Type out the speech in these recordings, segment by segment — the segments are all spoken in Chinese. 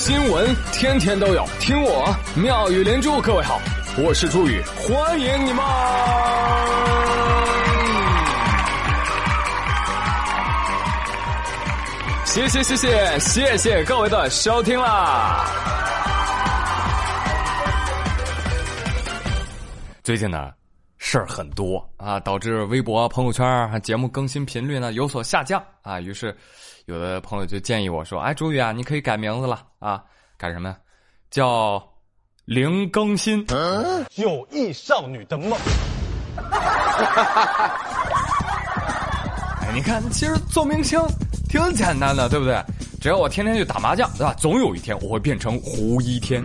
新闻天天都有，听我妙语连珠。各位好，我是朱宇，欢迎你们！谢谢谢谢谢谢各位的收听啦！最近呢，事儿很多啊，导致微博、朋友圈节目更新频率呢有所下降啊。于是，有的朋友就建议我说：“哎，朱宇啊，你可以改名字了啊，改什么呀？叫零更新。”嗯有意少女的梦。哎，你看，其实做明星挺简单的，对不对？只要我天天去打麻将，对吧？总有一天我会变成胡一天。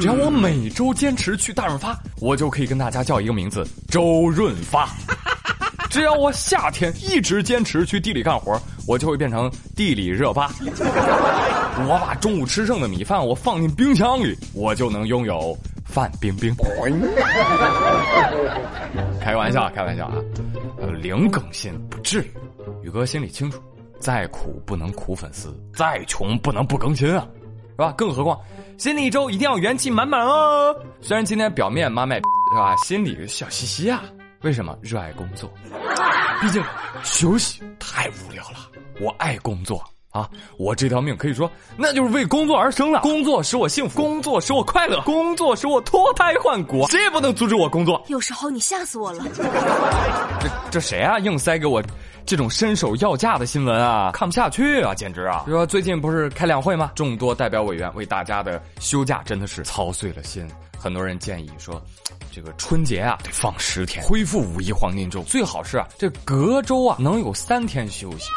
只要我每周坚持去大润发，我就可以跟大家叫一个名字——周润发。只要我夏天一直坚持去地里干活，我就会变成地理热巴。我把中午吃剩的米饭我放进冰箱里，我就能拥有范冰冰。开个玩笑，开玩笑啊！零更新不至于，宇哥心里清楚。再苦不能苦粉丝，再穷不能不更新啊，是吧？更何况新的一周一定要元气满满哦。虽然今天表面妈卖，是吧？心里笑嘻嘻啊。为什么？热爱工作。毕竟休息太无聊了。我爱工作啊！我这条命可以说那就是为工作而生了。工作使我幸福，工作使我快乐，工作使我脱胎换骨。谁也不能阻止我工作。有时候你吓死我了。这这谁啊？硬塞给我。这种伸手要价的新闻啊，看不下去啊，简直啊！说最近不是开两会吗？众多代表委员为大家的休假真的是操碎了心。很多人建议说，这个春节啊得放十天，恢复五一黄金周，最好是啊这隔周啊能有三天休息。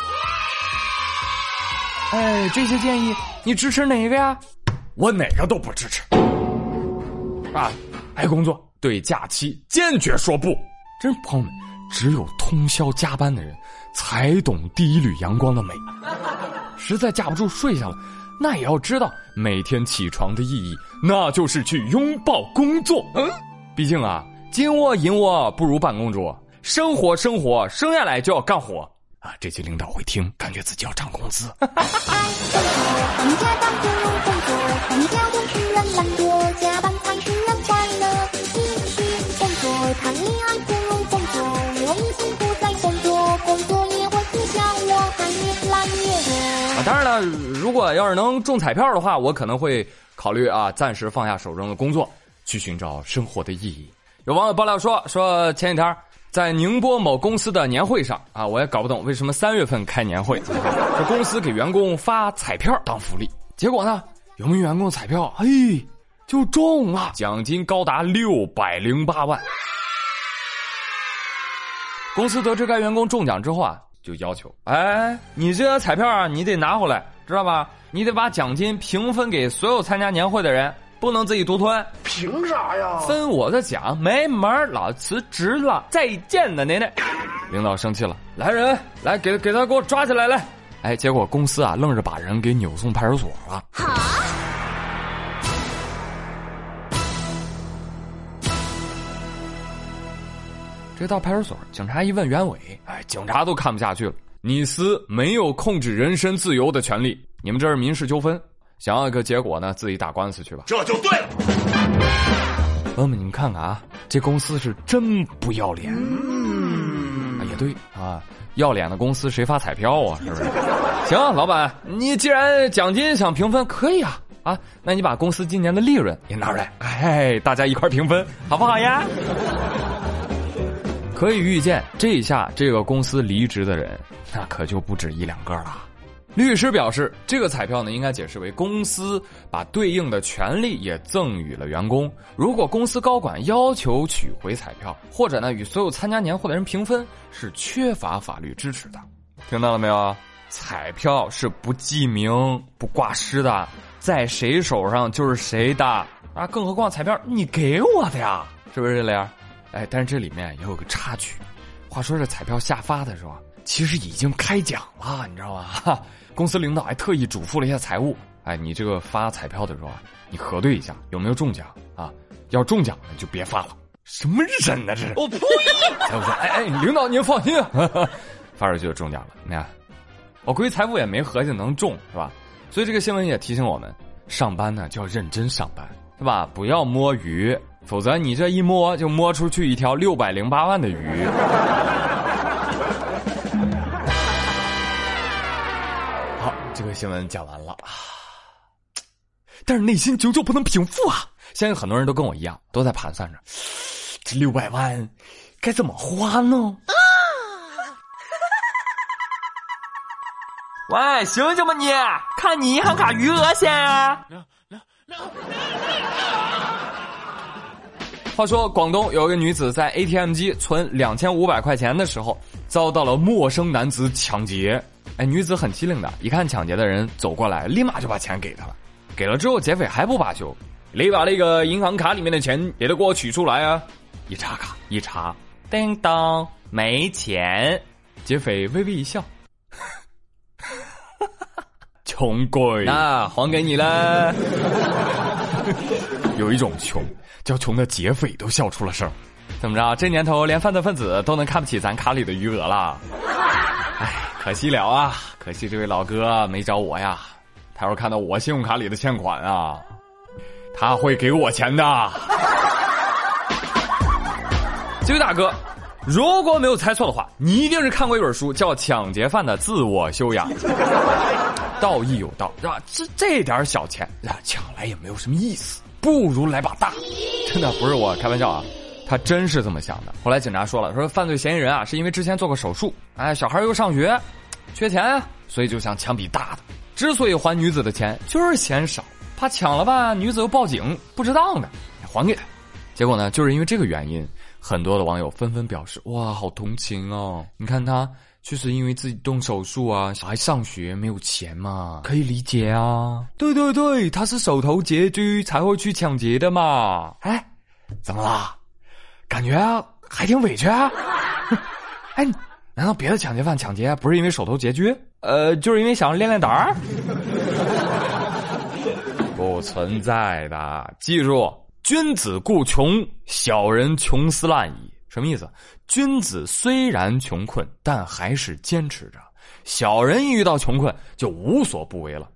哎，这些建议你支持哪个呀？我哪个都不支持。啊，爱工作，对假期坚决说不。真朋友们，只有通宵加班的人。才懂第一缕阳光的美，实在架不住睡下了，那也要知道每天起床的意义，那就是去拥抱工作。嗯，毕竟啊，金窝银窝不如办公桌，生活生活生下来就要干活啊！这期领导会听，感觉自己要涨工资。如果要是能中彩票的话，我可能会考虑啊，暂时放下手中的工作，去寻找生活的意义。有网友爆料说，说前几天在宁波某公司的年会上啊，我也搞不懂为什么三月份开年会，这公司给员工发彩票当福利，结果呢，有名员工彩票嘿就中了，奖金高达六百零八万。公司得知该员工中奖之后啊。就要求，哎，你这彩票啊，你得拿回来，知道吧？你得把奖金平分给所有参加年会的人，不能自己独吞。凭啥呀？分我的奖没门老辞职了，再见了，奶奶。领导生气了，来人，来给给他给我抓起来来。哎，结果公司啊，愣是把人给扭送派出所了。这到派出所，警察一问原委，哎，警察都看不下去了。你司没有控制人身自由的权利，你们这是民事纠纷，想要一个结果呢，自己打官司去吧。这就对了。朋友们，你们看看啊，这公司是真不要脸。嗯，也对啊，要脸的公司谁发彩票啊？是不是？行，老板，你既然奖金想平分，可以啊啊，那你把公司今年的利润也拿出来，哎，大家一块平分，好不好呀？可以预见，这一下这个公司离职的人，那可就不止一两个了。律师表示，这个彩票呢，应该解释为公司把对应的权利也赠予了员工。如果公司高管要求取回彩票，或者呢与所有参加年会的人平分，是缺乏法律支持的。听到了没有？彩票是不记名、不挂失的，在谁手上就是谁的啊！更何况彩票你给我的呀，是不是这样？哎，但是这里面也有个插曲。话说这彩票下发的时候，其实已经开奖了，你知道吧？公司领导还特意嘱咐了一下财务：哎，你这个发彩票的时候啊，你核对一下有没有中奖啊？要中奖的就别发了。什么人呢？这是？我呸！财务说：哎哎，领导您放心，发出去就中奖了。你看，我估计财务也没合计能中，是吧？所以这个新闻也提醒我们：上班呢就要认真上班，是吧？不要摸鱼，否则你这一摸就摸出去一条六百零八万的鱼。好，这个新闻讲完了，但是内心久久不能平复啊！相信很多人都跟我一样，都在盘算着这六百万该怎么花呢？喂，醒醒吧你！看你银行卡余额先啊！话说，广东有一个女子在 ATM 机存两千五百块钱的时候，遭到了陌生男子抢劫。哎，女子很机灵的，一看抢劫的人走过来，立马就把钱给他了。给了之后，劫匪还不罢休，你把那个银行卡里面的钱也都给我取出来啊！一查卡，一查，叮当，没钱。劫匪微微一笑。穷鬼，那还给你了。有一种穷，叫穷的劫匪都笑出了声。怎么着？这年头连犯罪分子都能看不起咱卡里的余额了？哎，可惜了啊！可惜这位老哥没找我呀。他要看到我信用卡里的欠款啊，他会给我钱的。这位大哥。如果没有猜错的话，你一定是看过一本书，叫《抢劫犯的自我修养》。道义有道，是吧？这这点小钱啊，抢来也没有什么意思，不如来把大。真的不是我开玩笑啊，他真是这么想的。后来警察说了，说犯罪嫌疑人啊，是因为之前做过手术，哎，小孩又上学，缺钱，所以就想抢笔大的。之所以还女子的钱，就是嫌少，怕抢了吧，女子又报警，不值当的，还给他。结果呢，就是因为这个原因。很多的网友纷纷表示：“哇，好同情哦！你看他确实因为自己动手术啊，小孩上学没有钱嘛，可以理解啊。对对对，他是手头拮据才会去抢劫的嘛。哎，怎么啦？感觉还挺委屈啊？哎，难道别的抢劫犯抢劫不是因为手头拮据？呃，就是因为想练练胆儿？不存在的，记住。”君子固穷，小人穷斯滥矣。什么意思？君子虽然穷困，但还是坚持着；小人一遇到穷困，就无所不为了。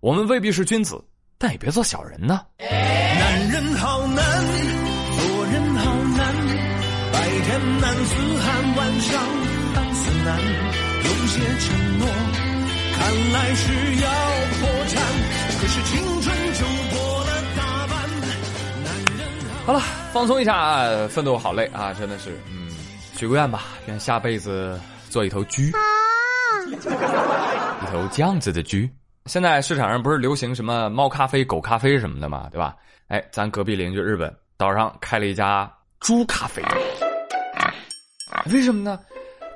我们未必是君子，但也别做小人呢。男人好难，做人好难，白天难似寒，晚上半似难。有些承诺，看来是要破产，可是情好了，放松一下啊！奋斗好累啊，真的是，嗯，许个愿吧，愿下辈子做一头猪，一头这样子的猪。现在市场上不是流行什么猫咖啡、狗咖啡什么的嘛，对吧？哎，咱隔壁邻居日本岛上开了一家猪咖啡，为什么呢？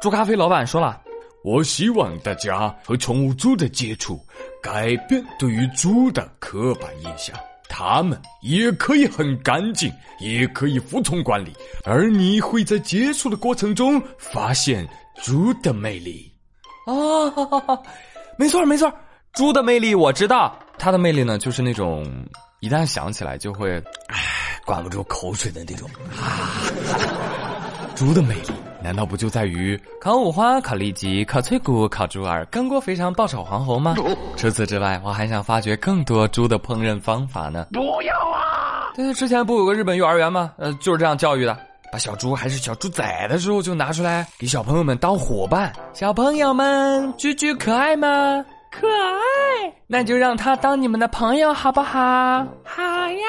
猪咖啡老板说了，我希望大家和宠物猪的接触，改变对于猪的刻板印象。他们也可以很干净，也可以服从管理，而你会在接触的过程中发现猪的魅力。啊，没错没错，猪的魅力我知道，它的魅力呢，就是那种一旦想起来就会，唉，管不住口水的那种啊。猪的魅力。难道不就在于烤五花、烤里脊、烤脆骨、烤猪耳、干锅肥肠、爆炒黄喉吗？除此之外，我还想发掘更多猪的烹饪方法呢。不要啊！对，之前不有个日本幼儿园吗？呃，就是这样教育的，把小猪还是小猪仔的时候就拿出来给小朋友们当伙伴。小朋友们，猪猪可爱吗？可爱，那就让它当你们的朋友好不好？好呀！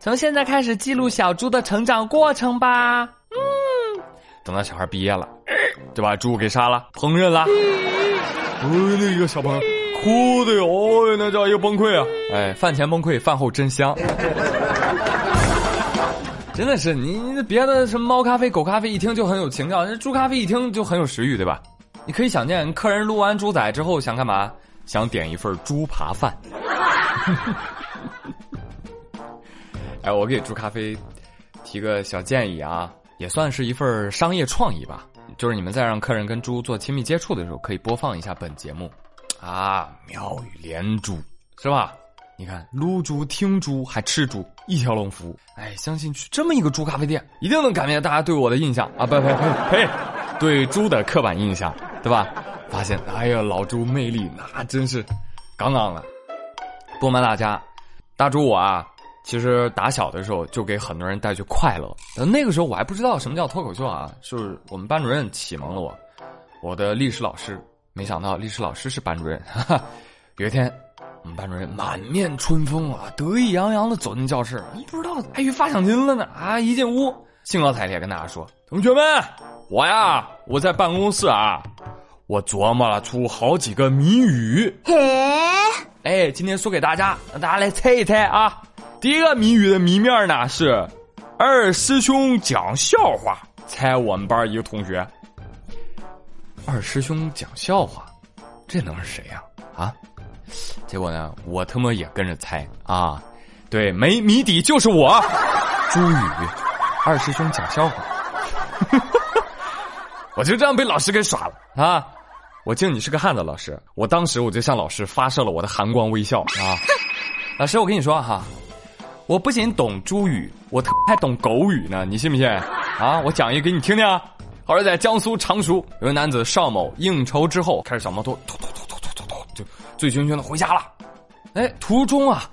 从现在开始记录小猪的成长过程吧。等到小孩毕业了，就把猪给杀了，烹饪了。哎，那个小朋友哭的哟，那叫一个崩溃啊！哎，饭前崩溃，饭后真香。真的是你，你别的什么猫咖啡、狗咖啡一听就很有情调，那猪咖啡一听就很有食欲，对吧？你可以想见，客人撸完猪仔之后想干嘛？想点一份猪扒饭。哎，我给猪咖啡提个小建议啊。也算是一份商业创意吧，就是你们在让客人跟猪做亲密接触的时候，可以播放一下本节目，啊，妙语连珠，是吧？你看，撸猪、听猪还吃猪，一条龙服务。哎，相信去这么一个猪咖啡店，一定能改变大家对我的印象啊！不不不呸，对猪的刻板印象，对吧？发现，哎呀，老猪魅力那真是杠杠的。不瞒大家，大猪我啊，其实打小的时候就给很多人带去快乐。那个时候我还不知道什么叫脱口秀啊，是我们班主任启蒙了我。我的历史老师，没想到历史老师是班主任。哈哈，有一天，我们班主任满面春风啊，得意洋洋的走进教室，不知道还以为发奖金了呢啊！一进屋，兴高采烈跟大家说：“同学们，我呀，我在办公室啊，我琢磨了出好几个谜语。嘿，哎，今天说给大家，让大家来猜一猜啊。第一个谜语的谜面呢是二师兄讲笑话，猜我们班一个同学。”二师兄讲笑话，这能是谁呀？啊！结果呢，我他妈也跟着猜啊！对，没谜底就是我，朱宇。二师兄讲笑话，我就这样被老师给耍了啊！我敬你是个汉子，老师。我当时我就向老师发射了我的寒光微笑啊！老师，我跟你说哈，我不仅懂猪语，我还懂狗语呢，你信不信？啊！我讲一个给你听听。而在江苏常熟，有位男子邵某应酬之后，开着小摩托，突突突突突突突，就醉醺醺的回家了。哎，途中啊，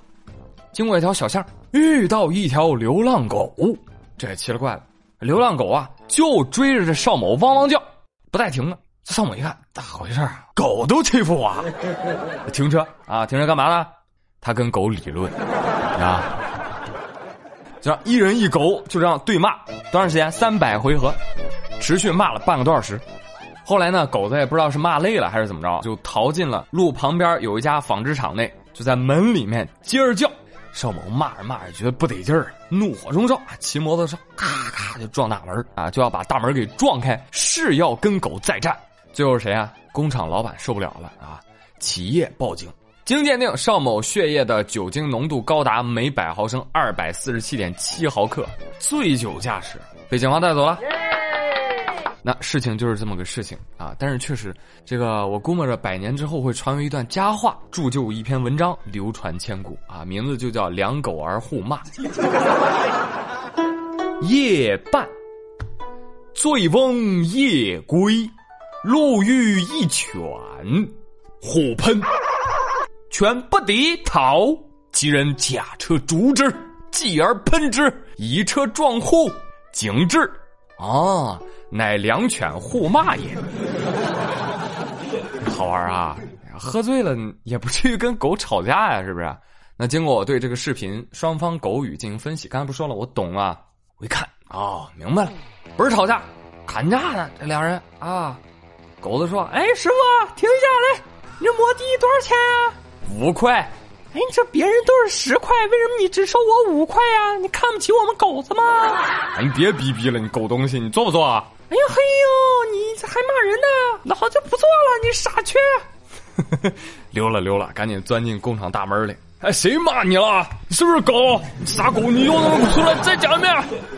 经过一条小巷，遇到一条流浪狗，这也奇了怪了。流浪狗啊，就追着这邵某汪汪叫，不带停的。这邵某一看，咋回事啊？狗都欺负我！停车啊！停车干嘛呢？他跟狗理论啊，就让一人一狗就这样对骂，多长时间？三百回合。持续骂了半个多小时，后来呢，狗子也不知道是骂累了还是怎么着，就逃进了路旁边有一家纺织厂内，就在门里面接着叫。邵某骂着骂着觉得不得劲儿，怒火中烧，骑摩托车咔咔就撞大门啊，就要把大门给撞开，是要跟狗再战。最后是谁啊？工厂老板受不了了啊，企业报警，经鉴定，邵某血液的酒精浓度高达每百毫升二百四十七点七毫克，醉酒驾驶，被警方带走了。那事情就是这么个事情啊，但是确实，这个我估摸着百年之后会传为一段佳话，铸就一篇文章，流传千古啊，名字就叫“两狗儿互骂”。夜半，醉翁夜归，路遇一犬，虎喷，犬不敌，逃，其人驾车逐之，继而喷之，以车撞户，警至。哦，乃两犬互骂也，好玩啊！喝醉了也不至于跟狗吵架呀，是不是？那经过我对这个视频双方狗语进行分析，刚才不说了，我懂啊！我一看，哦，明白了，不是吵架，砍价呢，这两人啊。狗子说：“哎，师傅，停下来，你这摩的多少钱啊？五块。”哎，你这别人都是十块，为什么你只收我五块呀？你看不起我们狗子吗？你别逼逼了，你狗东西，你做不做啊？哎呀嘿呦，你这还骂人呢？那好，就不做了，你傻缺。溜了溜了，赶紧钻进工厂大门里。哎，谁骂你了？你是不是狗？傻狗，你又能出来再讲一遍？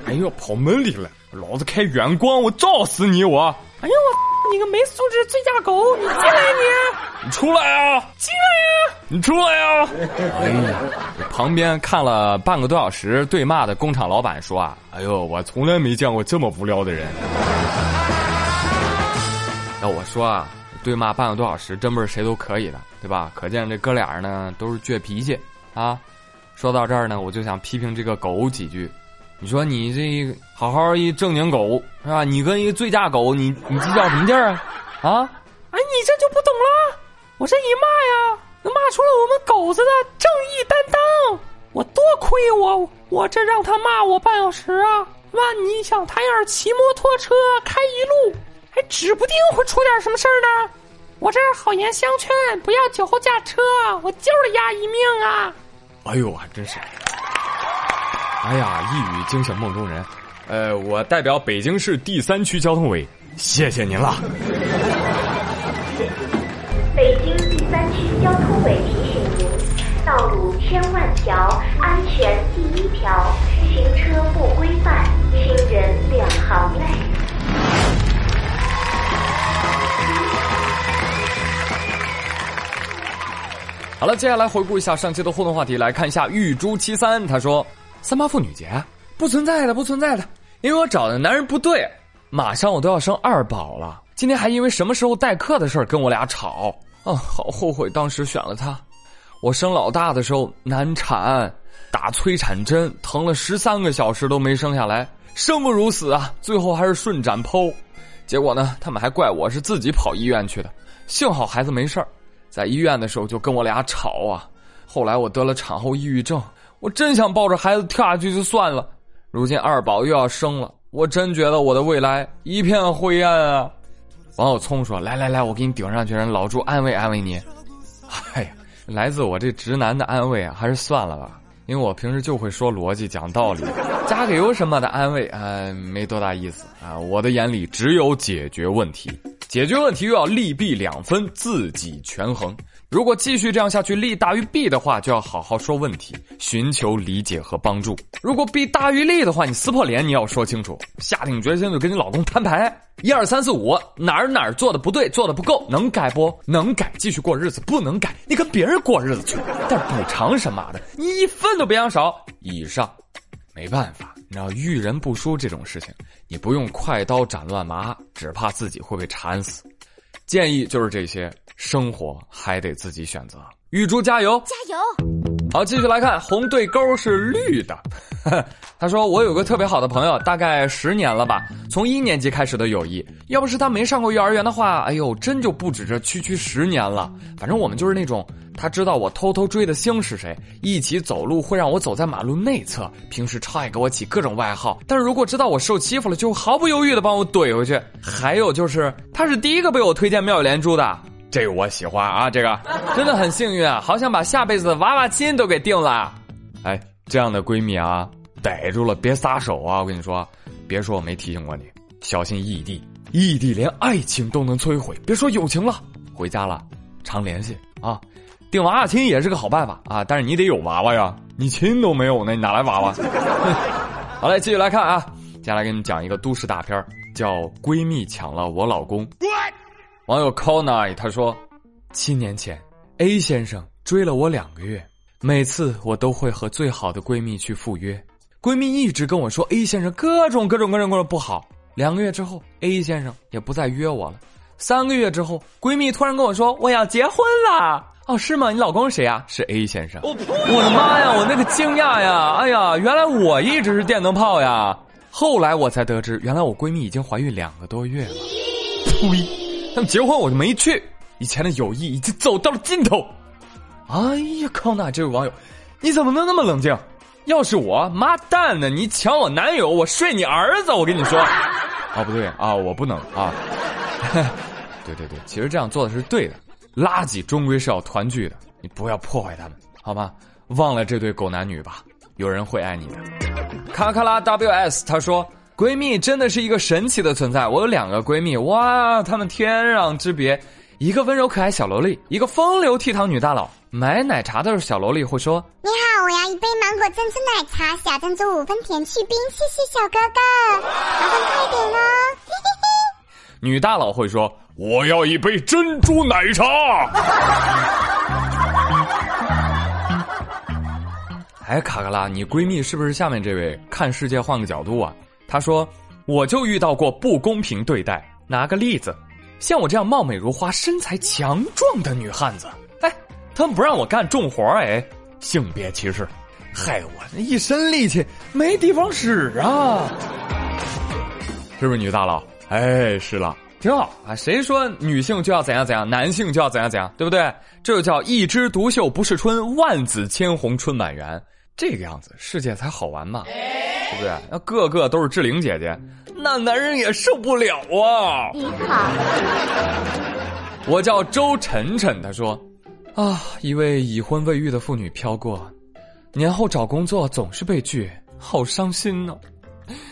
哎呦，跑门里了，老子开远光，我照死你！我。哎呦我。你个没素质醉驾狗！你进来你！你出来啊！进来呀！你出来呀！哎呀，旁边看了半个多小时对骂的工厂老板说啊：“哎呦，我从来没见过这么无聊的人。”要我说啊，对骂半个多小时，真不是谁都可以的，对吧？可见这哥俩呢都是倔脾气啊。说到这儿呢，我就想批评这个狗几句。你说你这好好一正经狗是吧？你跟一个醉驾狗，你你计较什么劲儿啊？啊？哎，你这就不懂了。我这一骂呀，骂出了我们狗子的正义担当。我多亏我，我这让他骂我半小时啊，万？你想他要是骑摩托车开一路，还指不定会出点什么事儿呢。我这好言相劝，不要酒后驾车，我就是押一命啊。哎呦，还真是。哎呀，一语惊醒梦中人。呃，我代表北京市第三区交通委，谢谢您了。安全第一条，行车不规范，亲人两行泪。好了，接下来回顾一下上期的互动话题，来看一下玉珠七三，他说。三八妇女节不存在的，不存在的，因为我找的男人不对，马上我都要生二宝了。今天还因为什么时候代课的事儿跟我俩吵啊，好后悔当时选了他。我生老大的时候难产，打催产针疼了十三个小时都没生下来，生不如死啊！最后还是顺产剖，结果呢，他们还怪我是自己跑医院去的。幸好孩子没事儿，在医院的时候就跟我俩吵啊。后来我得了产后抑郁症，我真想抱着孩子跳下去就算了。如今二宝又要生了，我真觉得我的未来一片灰暗啊！王小聪说：“来来来，我给你顶上去，让老朱安慰安慰你。”哎呀，来自我这直男的安慰啊，还是算了吧，因为我平时就会说逻辑、讲道理，加个油什么的安慰哎，没多大意思啊。我的眼里只有解决问题。解决问题又要利弊两分，自己权衡。如果继续这样下去，利大于弊的话，就要好好说问题，寻求理解和帮助。如果弊大于利的话，你撕破脸，你要说清楚，下定决心就跟你老公摊牌。一二三四五，哪儿哪儿做的不对，做的不够，能改不？能改，继续过日子；不能改，你跟别人过日子去。但补偿什么的，你一分都别想少。以上，没办法。你知道遇人不淑这种事情，你不用快刀斩乱麻，只怕自己会被缠死。建议就是这些，生活还得自己选择。玉珠加油，加油！好，继续来看，红对勾是绿的。他说：“我有个特别好的朋友，大概十年了吧，从一年级开始的友谊。要不是他没上过幼儿园的话，哎呦，真就不止这区区十年了。反正我们就是那种，他知道我偷偷追的星是谁，一起走路会让我走在马路内侧，平时超爱给我起各种外号。但是如果知道我受欺负了，就毫不犹豫的帮我怼回去。还有就是，他是第一个被我推荐妙语连珠的。”这个我喜欢啊，这个真的很幸运啊，好想把下辈子的娃娃亲都给定了。哎，这样的闺蜜啊，逮住了别撒手啊！我跟你说，别说我没提醒过你，小心异地，异地连爱情都能摧毁，别说友情了。回家了，常联系啊，定娃娃亲也是个好办法啊，但是你得有娃娃呀，你亲都没有呢，你哪来娃娃？好嘞，继续来看啊，接下来给你们讲一个都市大片叫《闺蜜抢了我老公》。网友 c o n a 他说：“七年前，A 先生追了我两个月，每次我都会和最好的闺蜜去赴约。闺蜜一直跟我说 A 先生各种各种各种各种不好。两个月之后，A 先生也不再约我了。三个月之后，闺蜜突然跟我说我要结婚了。哦，是吗？你老公是谁呀？是 A 先生。我的妈呀！我那个惊讶呀！哎呀，原来我一直是电灯泡呀！后来我才得知，原来我闺蜜已经怀孕两个多月了。呸！”他们结婚我就没去，以前的友谊已经走到了尽头。哎呀，康纳这位网友，你怎么能那么冷静？要是我，妈蛋呢，你抢我男友，我睡你儿子！我跟你说，哦不对啊，我不能啊。对对对，其实这样做的是对的，垃圾终归是要团聚的，你不要破坏他们，好吗？忘了这对狗男女吧，有人会爱你的。卡卡拉 WS 他说。闺蜜真的是一个神奇的存在。我有两个闺蜜，哇，她们天壤之别。一个温柔可爱小萝莉，一个风流倜傥女大佬。买奶茶的小萝莉会说：“你好，我要一杯芒果珍珠奶茶，小珍珠五分甜去冰，谢谢小哥哥，麻烦快点哦。”女大佬会说：“我要一杯珍珠奶茶。”哎，卡卡拉，你闺蜜是不是下面这位？看世界换个角度啊！他说：“我就遇到过不公平对待。拿个例子，像我这样貌美如花、身材强壮的女汉子，哎，他们不让我干重活哎，性别歧视，害我那一身力气没地方使啊！是不是女大佬？哎，是了，挺好啊。谁说女性就要怎样怎样，男性就要怎样怎样，对不对？这就叫一枝独秀不是春，万紫千红春满园。这个样子，世界才好玩嘛。”对不对？那个个都是志玲姐姐，那男人也受不了啊！你好，我叫周晨晨。他说：“啊，一位已婚未育的妇女飘过，年后找工作总是被拒，好伤心呢。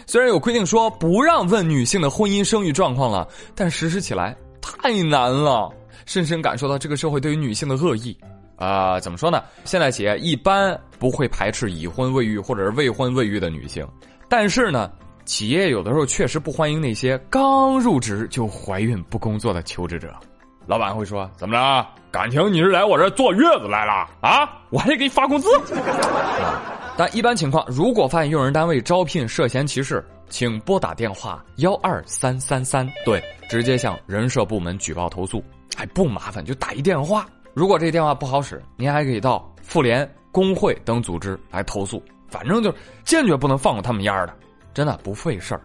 虽然有规定说不让问女性的婚姻生育状况了，但实施起来太难了，深深感受到这个社会对于女性的恶意。”啊，怎么说呢？现代企业一般不会排斥已婚未育或者是未婚未育的女性，但是呢，企业有的时候确实不欢迎那些刚入职就怀孕不工作的求职者。老板会说：“怎么着？感情你是来我这坐月子来了啊？我还得给你发工资。”但一般情况，如果发现用人单位招聘涉嫌歧视，请拨打电话幺二三三三，对，直接向人社部门举报投诉，哎不麻烦，就打一电话。如果这电话不好使，您还可以到妇联、工会等组织来投诉。反正就是坚决不能放过他们丫的，真的不费事儿。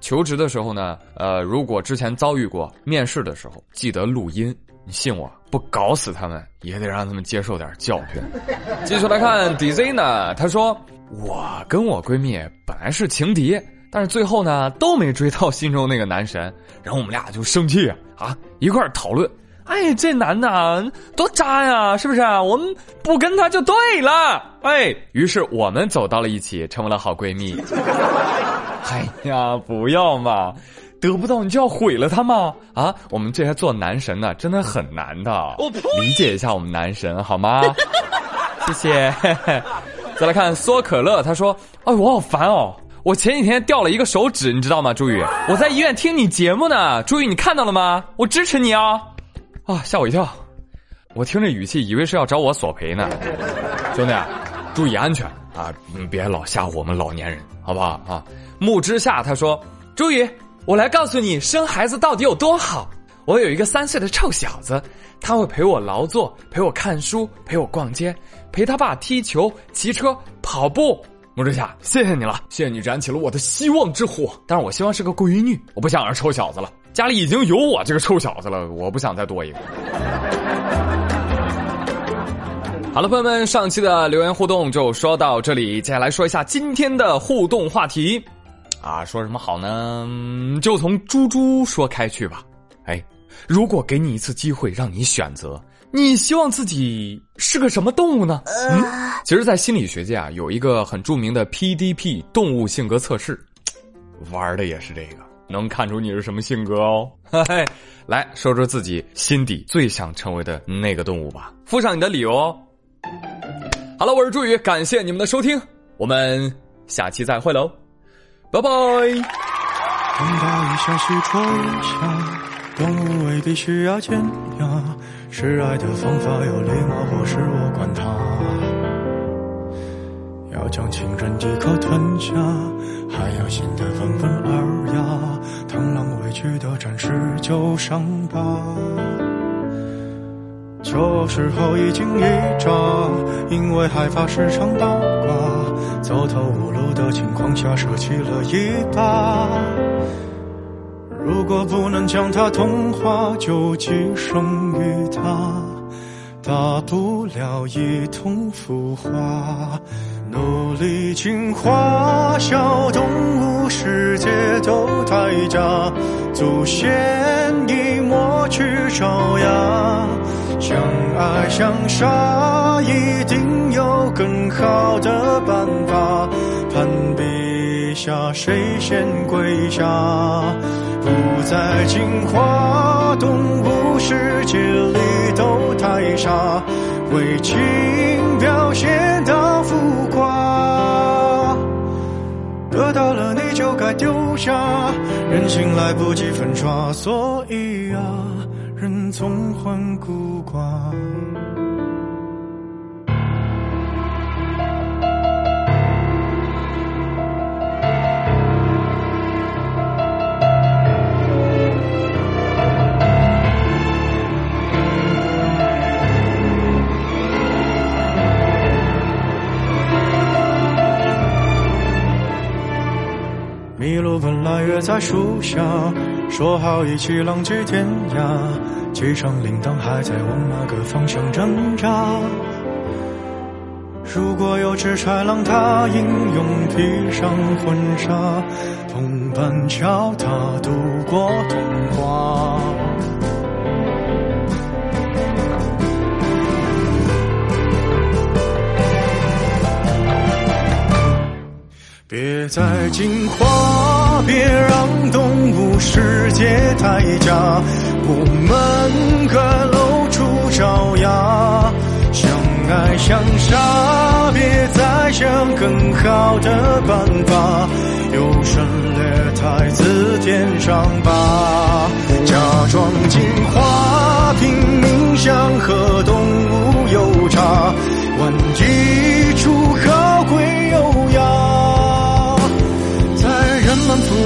求职的时候呢，呃，如果之前遭遇过面试的时候，记得录音。你信我，不搞死他们也得让他们接受点教训。继续来看 DZ 呢，他说我跟我闺蜜本来是情敌，但是最后呢都没追到心中那个男神，然后我们俩就生气啊，一块儿讨论。哎，这男的多渣呀，是不是？我们不跟他就对了。哎，于是我们走到了一起，成为了好闺蜜。哎呀，不要嘛，得不到你就要毁了他吗？啊，我们这些做男神的真的很难的，理解一下我们男神好吗？谢谢。再来看缩可乐，他说：“哎，我好烦哦，我前几天掉了一个手指，你知道吗？朱宇，我在医院听你节目呢。朱宇，你看到了吗？我支持你啊。”啊！吓我一跳，我听这语气以为是要找我索赔呢。兄弟，注意安全啊！别老吓唬我们老年人，好不好啊？木之下他说：“朱宇，我来告诉你，生孩子到底有多好。我有一个三岁的臭小子，他会陪我劳作，陪我看书，陪我逛街，陪他爸踢球、骑车、跑步。木之下，谢谢你了，谢谢你燃起了我的希望之火。但是我希望是个闺女，我不想是臭小子了。”家里已经有我这个臭小子了，我不想再多一个。好了，朋友们，上期的留言互动就说到这里，接下来说一下今天的互动话题。啊，说什么好呢？就从猪猪说开去吧。哎，如果给你一次机会让你选择，你希望自己是个什么动物呢？嗯，其实，在心理学界啊，有一个很著名的 PDP 动物性格测试，玩的也是这个。能看出你是什么性格哦，嘿嘿，来说说自己心底最想成为的那个动物吧，附上你的理由哦。好了，我是朱宇，感谢你们的收听，我们下期再会喽，拜拜。等到一下西窗下，动物未必需要尖牙，示爱的方法有礼貌或是我管他。要将情人一口吞下，还要显得温文尔雅，螳螂委屈的展示旧伤疤。旧时候一惊一乍，因为害怕时常倒挂，走投无路的情况下舍弃了一把。如果不能将它同化，就寄生于它。大不了一同腐化，努力进化，小动物世界都太假，祖先已抹去爪牙，相爱相杀一定有更好的办法，攀比下谁先跪下，不再进化，动物世界里。都太傻，为情表现得到了你就该丢下，人心来不及粉刷，所以啊，人总患孤寡。麋鹿本来约在树下，说好一起浪迹天涯。机场铃铛，还在往哪个方向挣扎？如果有只豺狼，它英勇披上婚纱，同伴教它度过童话。别再进化，别让动物世界太假。我们可露出爪牙，相爱相杀，别再想更好的办法。优胜劣汰，字典上吧，假装进化，拼命想和动物有差，万一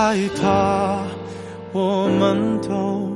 害怕，我们都。